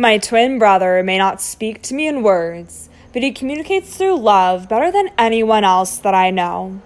My twin brother may not speak to me in words, but he communicates through love better than anyone else that I know.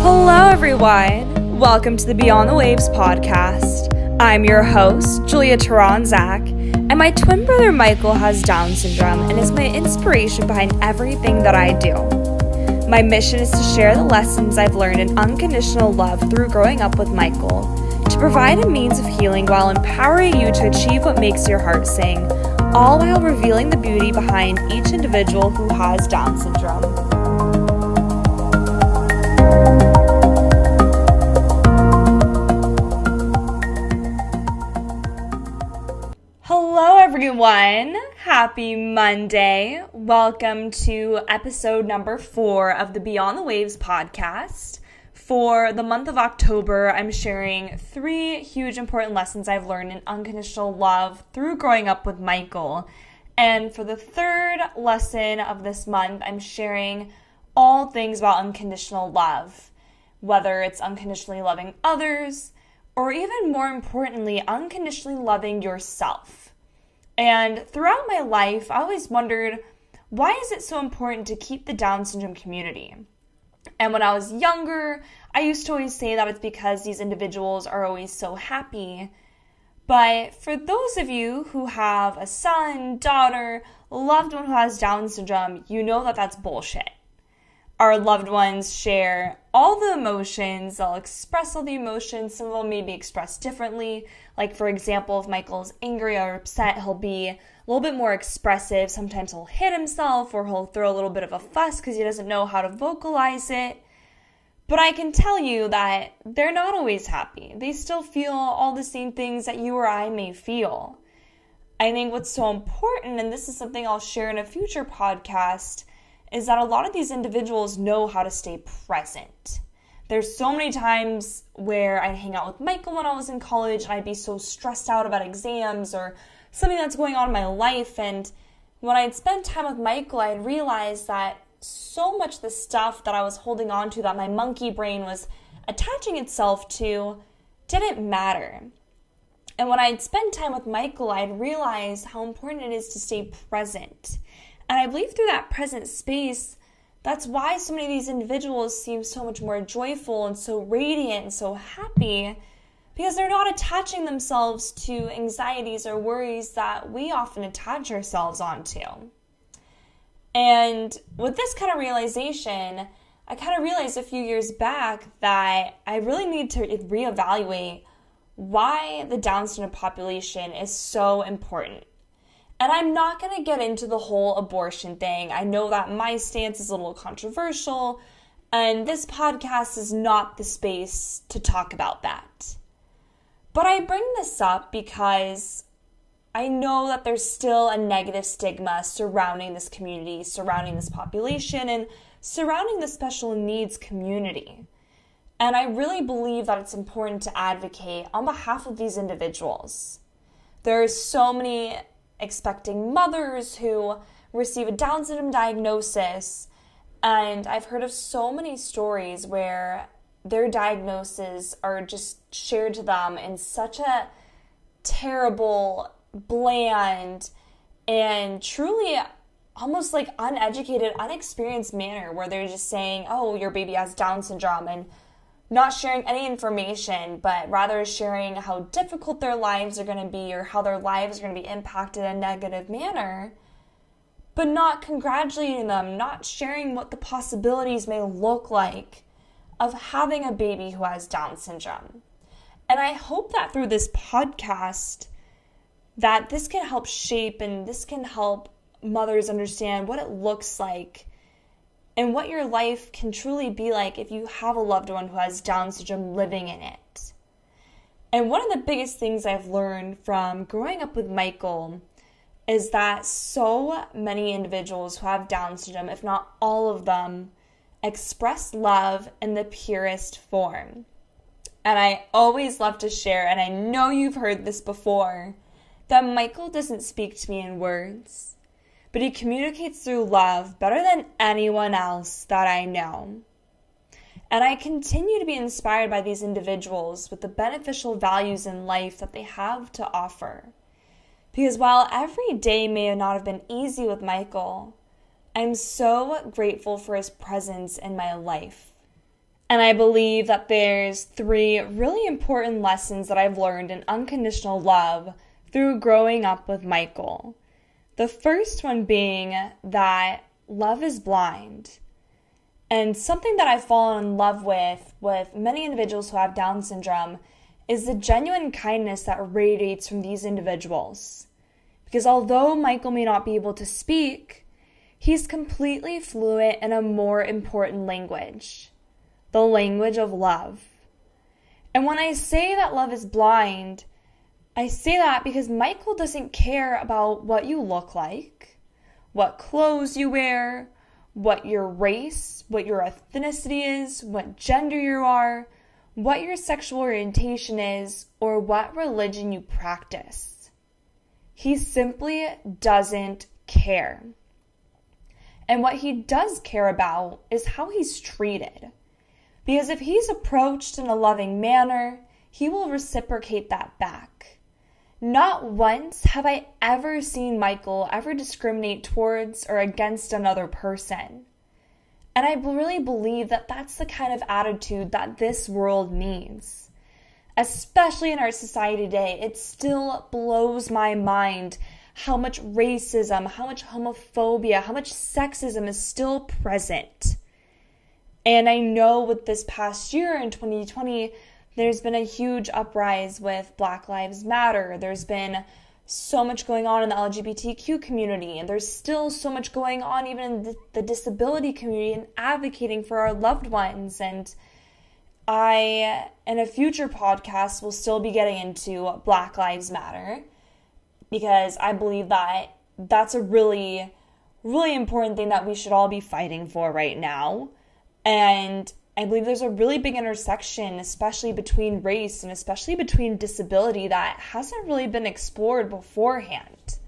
Hello, everyone. Welcome to the Beyond the Waves podcast. I'm your host, Julia Taranzak, and my twin brother Michael has Down syndrome and is my inspiration behind everything that I do. My mission is to share the lessons I've learned in unconditional love through growing up with Michael, to provide a means of healing while empowering you to achieve what makes your heart sing, all while revealing the beauty behind each individual who has Down syndrome. Hello, everyone. Happy Monday. Welcome to episode number four of the Beyond the Waves podcast. For the month of October, I'm sharing three huge important lessons I've learned in unconditional love through growing up with Michael. And for the third lesson of this month, I'm sharing all things about unconditional love, whether it's unconditionally loving others or even more importantly, unconditionally loving yourself. And throughout my life, I always wondered why is it so important to keep the Down syndrome community? And when I was younger, I used to always say that it's because these individuals are always so happy. But for those of you who have a son, daughter, loved one who has Down syndrome, you know that that's bullshit our loved ones share all the emotions. They'll express all the emotions. Some of them may be expressed differently. Like, for example, if Michael's angry or upset, he'll be a little bit more expressive. Sometimes he'll hit himself or he'll throw a little bit of a fuss because he doesn't know how to vocalize it. But I can tell you that they're not always happy. They still feel all the same things that you or I may feel. I think what's so important, and this is something I'll share in a future podcast is that a lot of these individuals know how to stay present. There's so many times where I'd hang out with Michael when I was in college and I'd be so stressed out about exams or something that's going on in my life. And when I'd spend time with Michael, I'd realize that so much the stuff that I was holding on to, that my monkey brain was attaching itself to, didn't matter. And when I'd spend time with Michael, I'd realize how important it is to stay present and I believe through that present space, that's why so many of these individuals seem so much more joyful and so radiant and so happy because they're not attaching themselves to anxieties or worries that we often attach ourselves onto. And with this kind of realization, I kind of realized a few years back that I really need to reevaluate why the Down syndrome population is so important. And I'm not going to get into the whole abortion thing. I know that my stance is a little controversial, and this podcast is not the space to talk about that. But I bring this up because I know that there's still a negative stigma surrounding this community, surrounding this population, and surrounding the special needs community. And I really believe that it's important to advocate on behalf of these individuals. There are so many expecting mothers who receive a Down syndrome diagnosis. And I've heard of so many stories where their diagnoses are just shared to them in such a terrible, bland, and truly almost like uneducated, unexperienced manner where they're just saying, oh, your baby has Down syndrome and not sharing any information, but rather sharing how difficult their lives are going to be or how their lives are going to be impacted in a negative manner, but not congratulating them, not sharing what the possibilities may look like of having a baby who has Down syndrome. And I hope that through this podcast that this can help shape and this can help mothers understand what it looks like and what your life can truly be like if you have a loved one who has Down syndrome living in it. And one of the biggest things I've learned from growing up with Michael is that so many individuals who have Down syndrome, if not all of them, express love in the purest form. And I always love to share, and I know you've heard this before, that Michael doesn't speak to me in words but he communicates through love better than anyone else that I know. And I continue to be inspired by these individuals with the beneficial values in life that they have to offer. Because while every day may not have been easy with Michael, I'm so grateful for his presence in my life. And I believe that there's three really important lessons that I've learned in unconditional love through growing up with Michael. The first one being that love is blind. And something that I've fallen in love with with many individuals who have Down syndrome is the genuine kindness that radiates from these individuals. Because although Michael may not be able to speak, he's completely fluent in a more important language the language of love. And when I say that love is blind, I say that because Michael doesn't care about what you look like, what clothes you wear, what your race, what your ethnicity is, what gender you are, what your sexual orientation is, or what religion you practice. He simply doesn't care. And what he does care about is how he's treated. Because if he's approached in a loving manner, he will reciprocate that back. Not once have I ever seen Michael ever discriminate towards or against another person. And I really believe that that's the kind of attitude that this world needs. Especially in our society today, it still blows my mind how much racism, how much homophobia, how much sexism is still present. And I know with this past year in 2020, there's been a huge uprise with Black Lives Matter. There's been so much going on in the LGBTQ community, and there's still so much going on even in the disability community and advocating for our loved ones. And I, in a future podcast, will still be getting into Black Lives Matter because I believe that that's a really, really important thing that we should all be fighting for right now. And I believe there's a really big intersection, especially between race and especially between disability, that hasn't really been explored beforehand.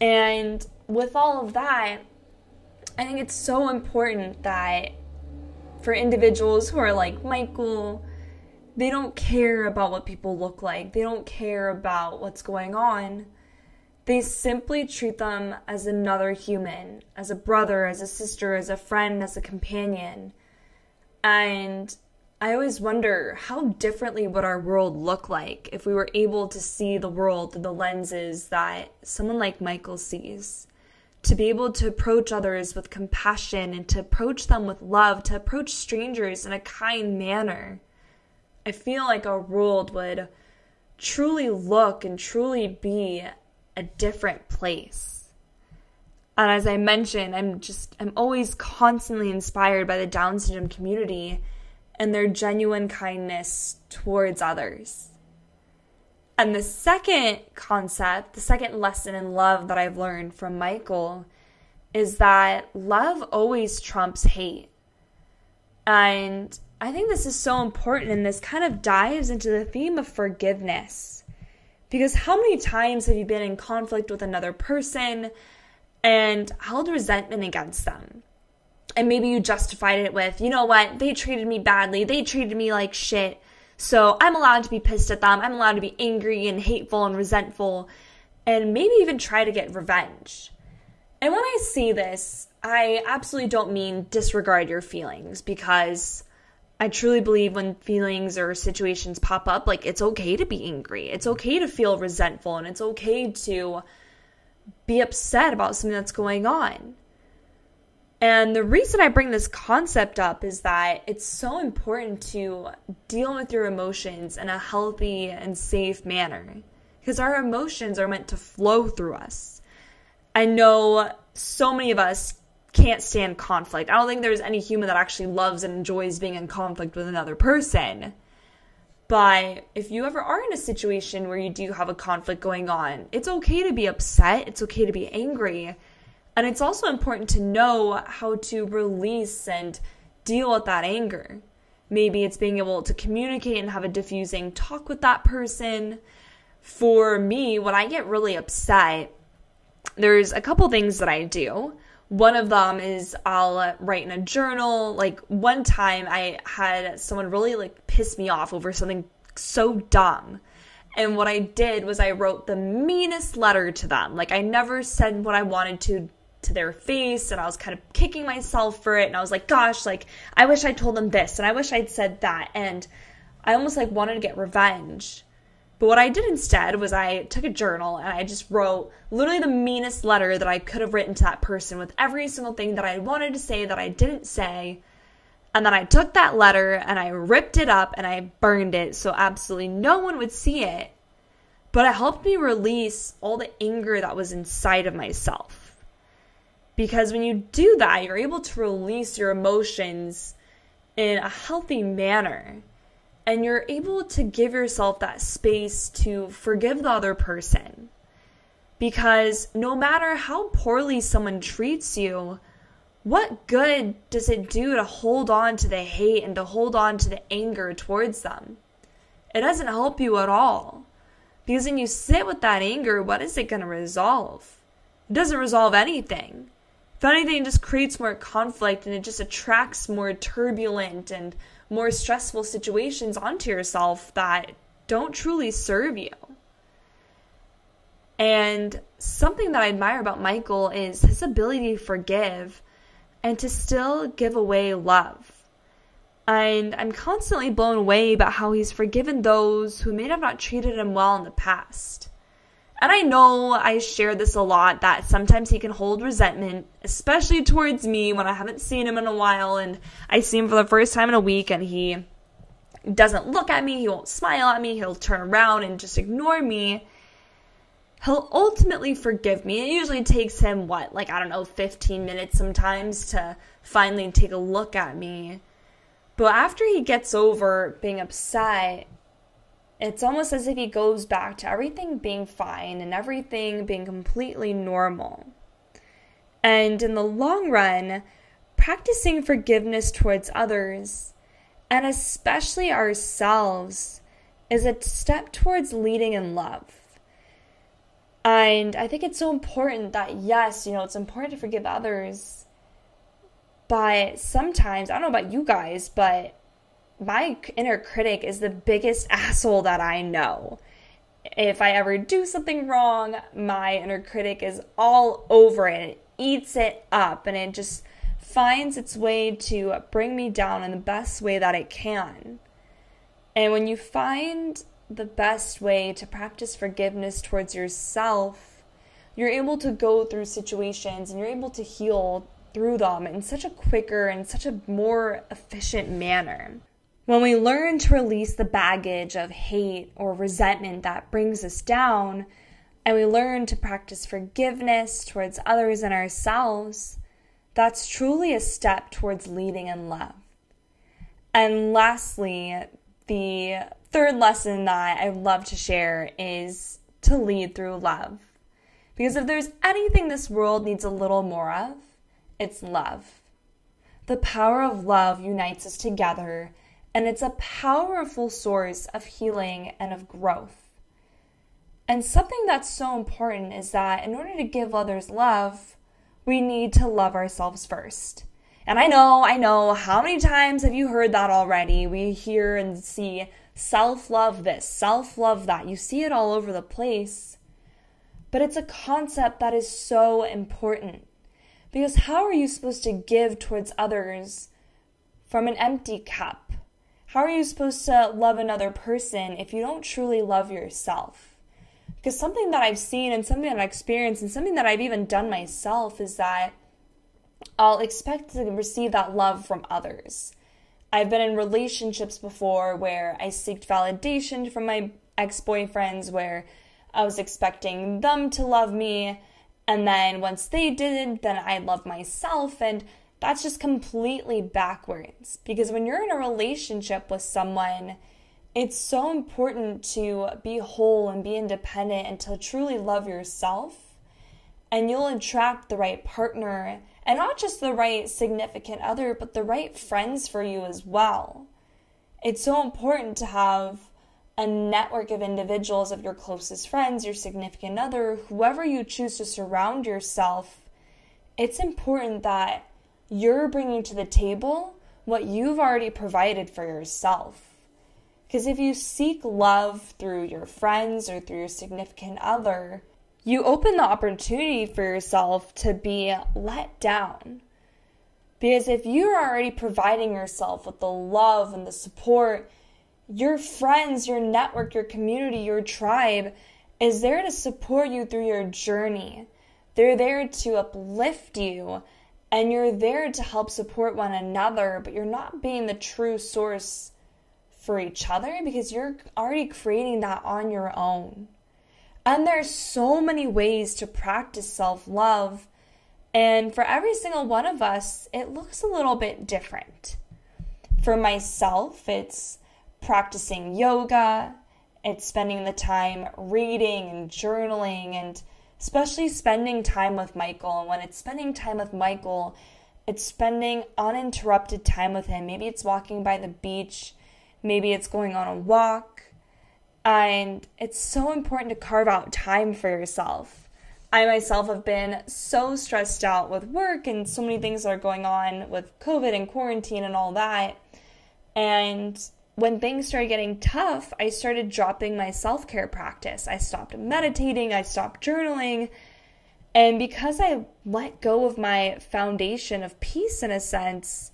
And with all of that, I think it's so important that for individuals who are like Michael, they don't care about what people look like, they don't care about what's going on. They simply treat them as another human, as a brother, as a sister, as a friend, as a companion and I always wonder how differently would our world look like if we were able to see the world through the lenses that someone like Michael sees. To be able to approach others with compassion and to approach them with love, to approach strangers in a kind manner. I feel like our world would truly look and truly be a different place. And as I mentioned, I'm just, I'm always constantly inspired by the Down syndrome community and their genuine kindness towards others. And the second concept, the second lesson in love that I've learned from Michael is that love always trumps hate. And I think this is so important, and this kind of dives into the theme of forgiveness. Because how many times have you been in conflict with another person? And held resentment against them. And maybe you justified it with, you know what, they treated me badly, they treated me like shit. So I'm allowed to be pissed at them, I'm allowed to be angry and hateful and resentful, and maybe even try to get revenge. And when I see this, I absolutely don't mean disregard your feelings because I truly believe when feelings or situations pop up, like it's okay to be angry. It's okay to feel resentful and it's okay to be upset about something that's going on. And the reason I bring this concept up is that it's so important to deal with your emotions in a healthy and safe manner because our emotions are meant to flow through us. I know so many of us can't stand conflict. I don't think there's any human that actually loves and enjoys being in conflict with another person. But if you ever are in a situation where you do have a conflict going on, it's okay to be upset, it's okay to be angry. And it's also important to know how to release and deal with that anger. Maybe it's being able to communicate and have a diffusing talk with that person. For me, when I get really upset, there's a couple things that I do. One of them is I'll uh, write in a journal. Like one time I had someone really like piss me off over something so dumb. And what I did was I wrote the meanest letter to them. Like I never said what I wanted to to their face and I was kind of kicking myself for it and I was like, gosh, like I wish I told them this and I wish I'd said that and I almost like wanted to get revenge. But what I did instead was I took a journal and I just wrote literally the meanest letter that I could have written to that person with every single thing that I wanted to say that I didn't say. And then I took that letter and I ripped it up and I burned it so absolutely no one would see it. But it helped me release all the anger that was inside of myself. Because when you do that, you're able to release your emotions in a healthy manner and you're able to give yourself that space to forgive the other person. Because no matter how poorly someone treats you, what good does it do to hold on to the hate and to hold on to the anger towards them? It doesn't help you at all. Because when you sit with that anger, what is it going to resolve? It doesn't resolve anything. If anything, it just creates more conflict and it just attracts more turbulent and more stressful situations onto yourself that don't truly serve you. And something that I admire about Michael is his ability to forgive and to still give away love. And I'm constantly blown away about how he's forgiven those who may have not treated him well in the past. And I know I share this a lot that sometimes he can hold resentment, especially towards me when I haven't seen him in a while and I see him for the first time in a week and he doesn't look at me, he won't smile at me, he'll turn around and just ignore me. He'll ultimately forgive me. It usually takes him, what, like, I don't know, 15 minutes sometimes to finally take a look at me. But after he gets over being upset, it's almost as if he goes back to everything being fine and everything being completely normal. And in the long run, practicing forgiveness towards others, and especially ourselves, is a step towards leading in love. And I think it's so important that, yes, you know, it's important to forgive others. But sometimes, I don't know about you guys, but my inner critic is the biggest asshole that I know. If I ever do something wrong, my inner critic is all over it. It eats it up and it just finds its way to bring me down in the best way that it can. And when you find the best way to practice forgiveness towards yourself, you're able to go through situations and you're able to heal through them in such a quicker and such a more efficient manner. When we learn to release the baggage of hate or resentment that brings us down, and we learn to practice forgiveness towards others and ourselves, that's truly a step towards leading in love. And lastly, the third lesson that I love to share is to lead through love. Because if there's anything this world needs a little more of, it's love. The power of love unites us together and it's a powerful source of healing and of growth. And something that's so important is that in order to give others love, we need to love ourselves first. And I know, I know, how many times have you heard that already? We hear and see self love this, self love that. You see it all over the place. But it's a concept that is so important. Because how are you supposed to give towards others from an empty cup? How are you supposed to love another person if you don't truly love yourself? Because something that I've seen and something that I've experienced and something that I've even done myself is that I'll expect to receive that love from others. I've been in relationships before where I seeked validation from my ex boyfriends, where I was expecting them to love me. And then once they did, then I loved myself. And that's just completely backwards because when you're in a relationship with someone, it's so important to be whole and be independent and to truly love yourself. And you'll attract the right partner and not just the right significant other, but the right friends for you as well. It's so important to have a network of individuals of your closest friends, your significant other, whoever you choose to surround yourself it's important that you're bringing to the table what you've already provided for yourself. Because if you seek love through your friends or through your significant other, you open the opportunity for yourself to be let down. Because if you're already providing yourself with the love and the support, your friends, your network, your community, your tribe is there to support you through your journey. They're there to uplift you and you're there to help support one another, but you're not being the true source for each other because you're already creating that on your own. And there's so many ways to practice self love. And for every single one of us, it looks a little bit different. For myself, it's practicing yoga, it's spending the time reading and journaling, and especially spending time with Michael. And when it's spending time with Michael, it's spending uninterrupted time with him. Maybe it's walking by the beach maybe it's going on a walk. And it's so important to carve out time for yourself. I myself have been so stressed out with work and so many things that are going on with COVID and quarantine and all that. And when things started getting tough, I started dropping my self care practice. I stopped meditating, I stopped journaling. And because I let go of my foundation of peace in a sense,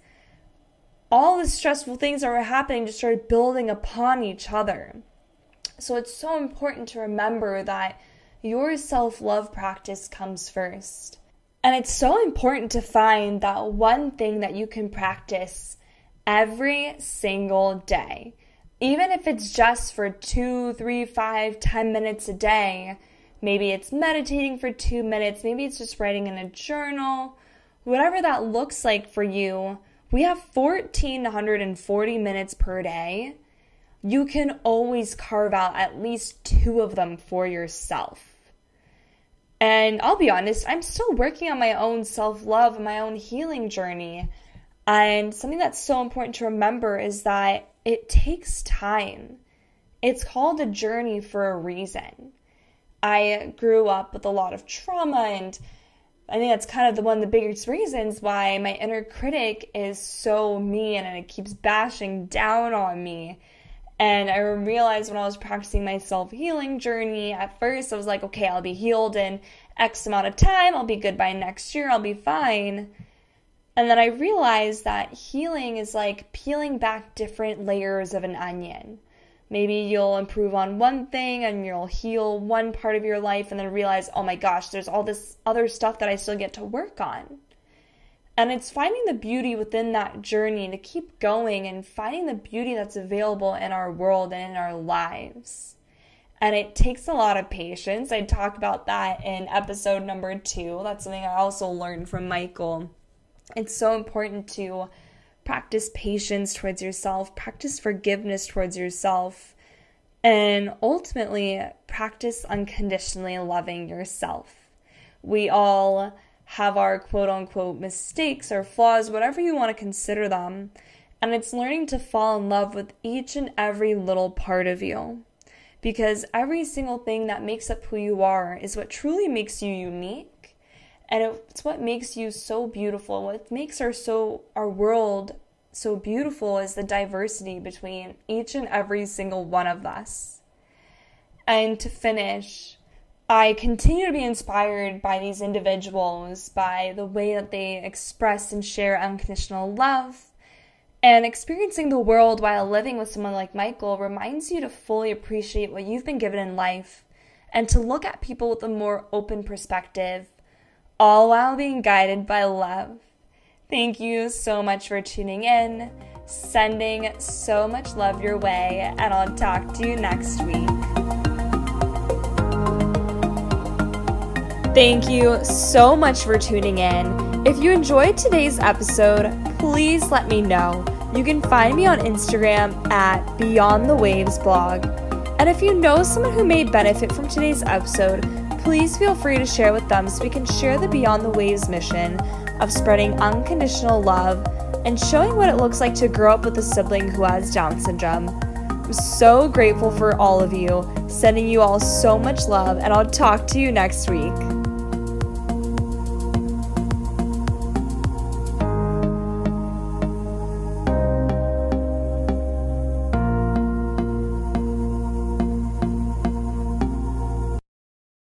all the stressful things that were happening just started building upon each other. So it's so important to remember that your self love practice comes first. And it's so important to find that one thing that you can practice every single day. Even if it's just for two, three, five, ten minutes a day. Maybe it's meditating for two minutes. Maybe it's just writing in a journal. Whatever that looks like for you, we have 1,440 minutes per day. You can always carve out at least two of them for yourself. And I'll be honest, I'm still working on my own self love my own healing journey. And something that's so important to remember is that it takes time. It's called a journey for a reason. I grew up with a lot of trauma and I think that's kind of the one of the biggest reasons why my inner critic is so mean and it keeps bashing down on me. And I realized when I was practicing my self healing journey, at first I was like, okay, I'll be healed in X amount of time, I'll be good by next year, I'll be fine. And then I realized that healing is like peeling back different layers of an onion. Maybe you'll improve on one thing and you'll heal one part of your life and then realize, oh my gosh, there's all this other stuff that I still get to work on. And it's finding the beauty within that journey to keep going and finding the beauty that's available in our world and in our lives. And it takes a lot of patience. I talk about that in episode number two. That's something I also learned from Michael. It's so important to practice patience towards yourself, practice forgiveness towards yourself, and ultimately practice unconditionally loving yourself. We all have our quote unquote mistakes or flaws, whatever you want to consider them, and it's learning to fall in love with each and every little part of you. Because every single thing that makes up who you are is what truly makes you unique and it's what makes you so beautiful. What makes our so our world so beautiful is the diversity between each and every single one of us. And to finish i continue to be inspired by these individuals by the way that they express and share unconditional love. And experiencing the world while living with someone like michael reminds you to fully appreciate what you've been given in life and to look at people with a more open perspective all while being guided by love. Thank you so much for tuning in, sending so much love your way, and I'll talk to you next week. Thank you so much for tuning in. If you enjoyed today's episode, please let me know. You can find me on Instagram at Beyond the Waves blog. And if you know someone who may benefit from today's episode, please feel free to share with them so we can share the Beyond the Waves mission of spreading unconditional love and showing what it looks like to grow up with a sibling who has Down syndrome. I'm so grateful for all of you, sending you all so much love, and I'll talk to you next week.